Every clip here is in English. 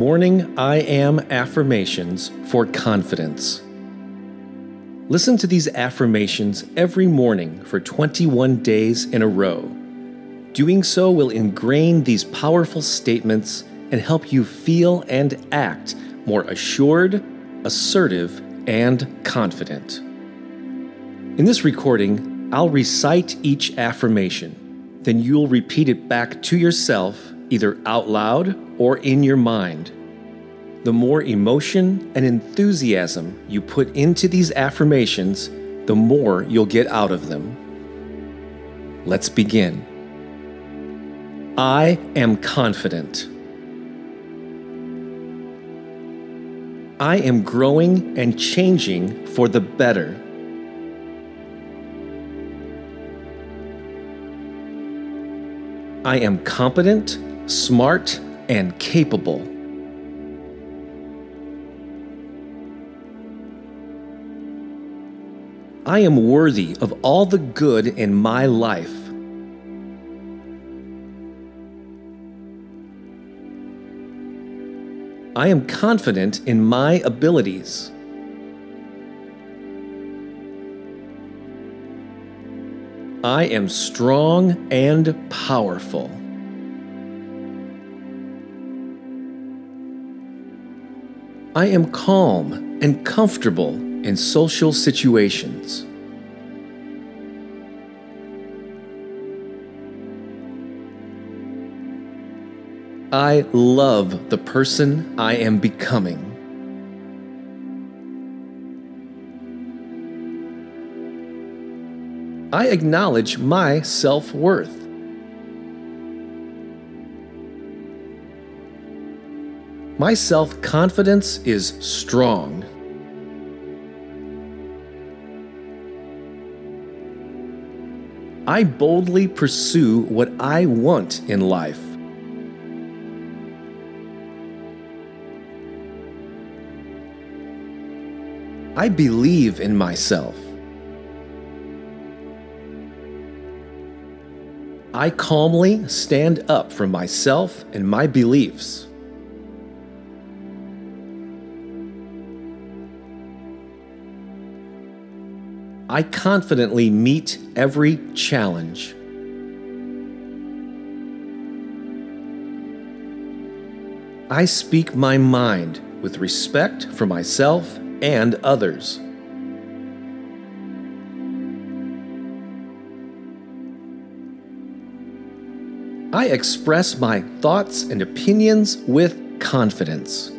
Morning I Am Affirmations for Confidence. Listen to these affirmations every morning for 21 days in a row. Doing so will ingrain these powerful statements and help you feel and act more assured, assertive, and confident. In this recording, I'll recite each affirmation. Then you'll repeat it back to yourself, either out loud or in your mind. The more emotion and enthusiasm you put into these affirmations, the more you'll get out of them. Let's begin. I am confident. I am growing and changing for the better. I am competent, smart, and capable. I am worthy of all the good in my life. I am confident in my abilities. I am strong and powerful. I am calm and comfortable in social situations. I love the person I am becoming. I acknowledge my self worth. My self confidence is strong. I boldly pursue what I want in life. I believe in myself. I calmly stand up for myself and my beliefs. I confidently meet every challenge. I speak my mind with respect for myself and others. I express my thoughts and opinions with confidence.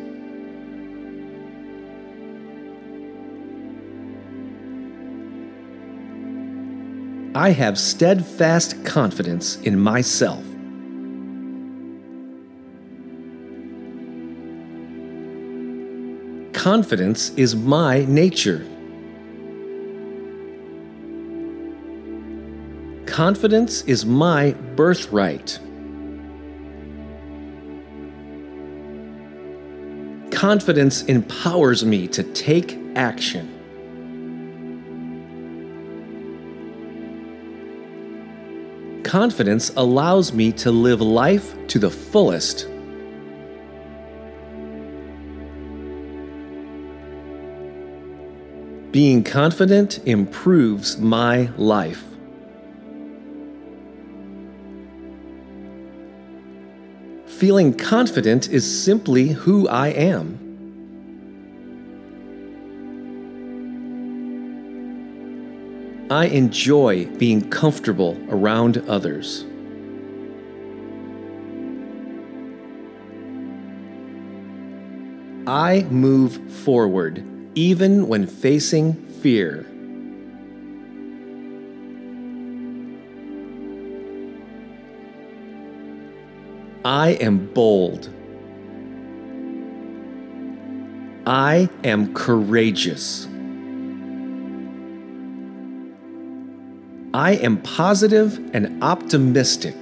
I have steadfast confidence in myself. Confidence is my nature. Confidence is my birthright. Confidence empowers me to take action. Confidence allows me to live life to the fullest. Being confident improves my life. Feeling confident is simply who I am. I enjoy being comfortable around others. I move forward even when facing fear. I am bold. I am courageous. I am positive and optimistic.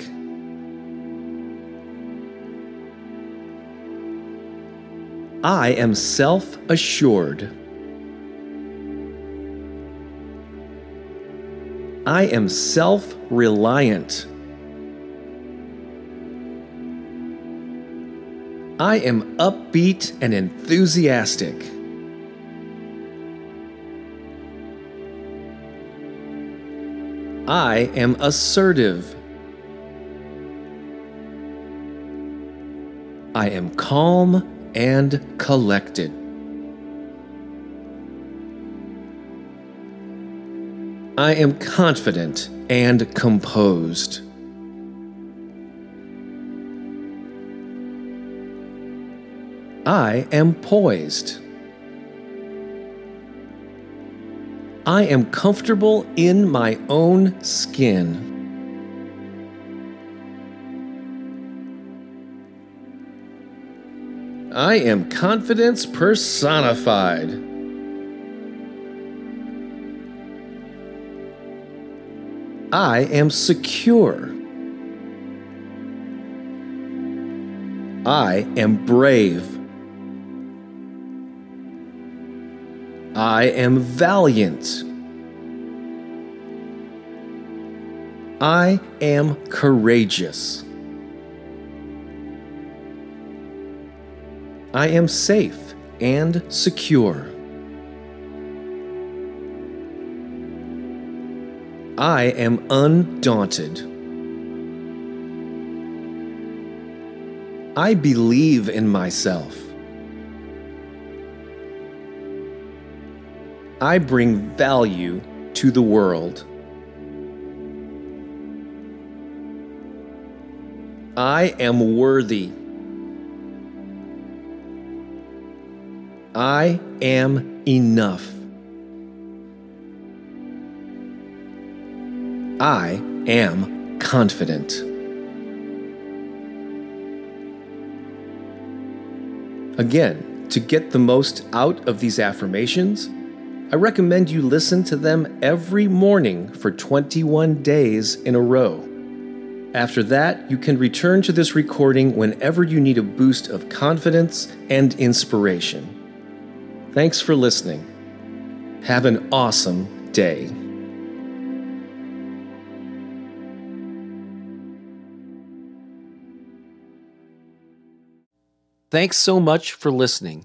I am self assured. I am self reliant. I am upbeat and enthusiastic. I am assertive. I am calm and collected. I am confident and composed. I am poised. I am comfortable in my own skin. I am confidence personified. I am secure. I am brave. I am valiant. I am courageous. I am safe and secure. I am undaunted. I believe in myself. I bring value to the world. I am worthy. I am enough. I am confident. Again, to get the most out of these affirmations, I recommend you listen to them every morning for 21 days in a row. After that, you can return to this recording whenever you need a boost of confidence and inspiration. Thanks for listening. Have an awesome day. Thanks so much for listening.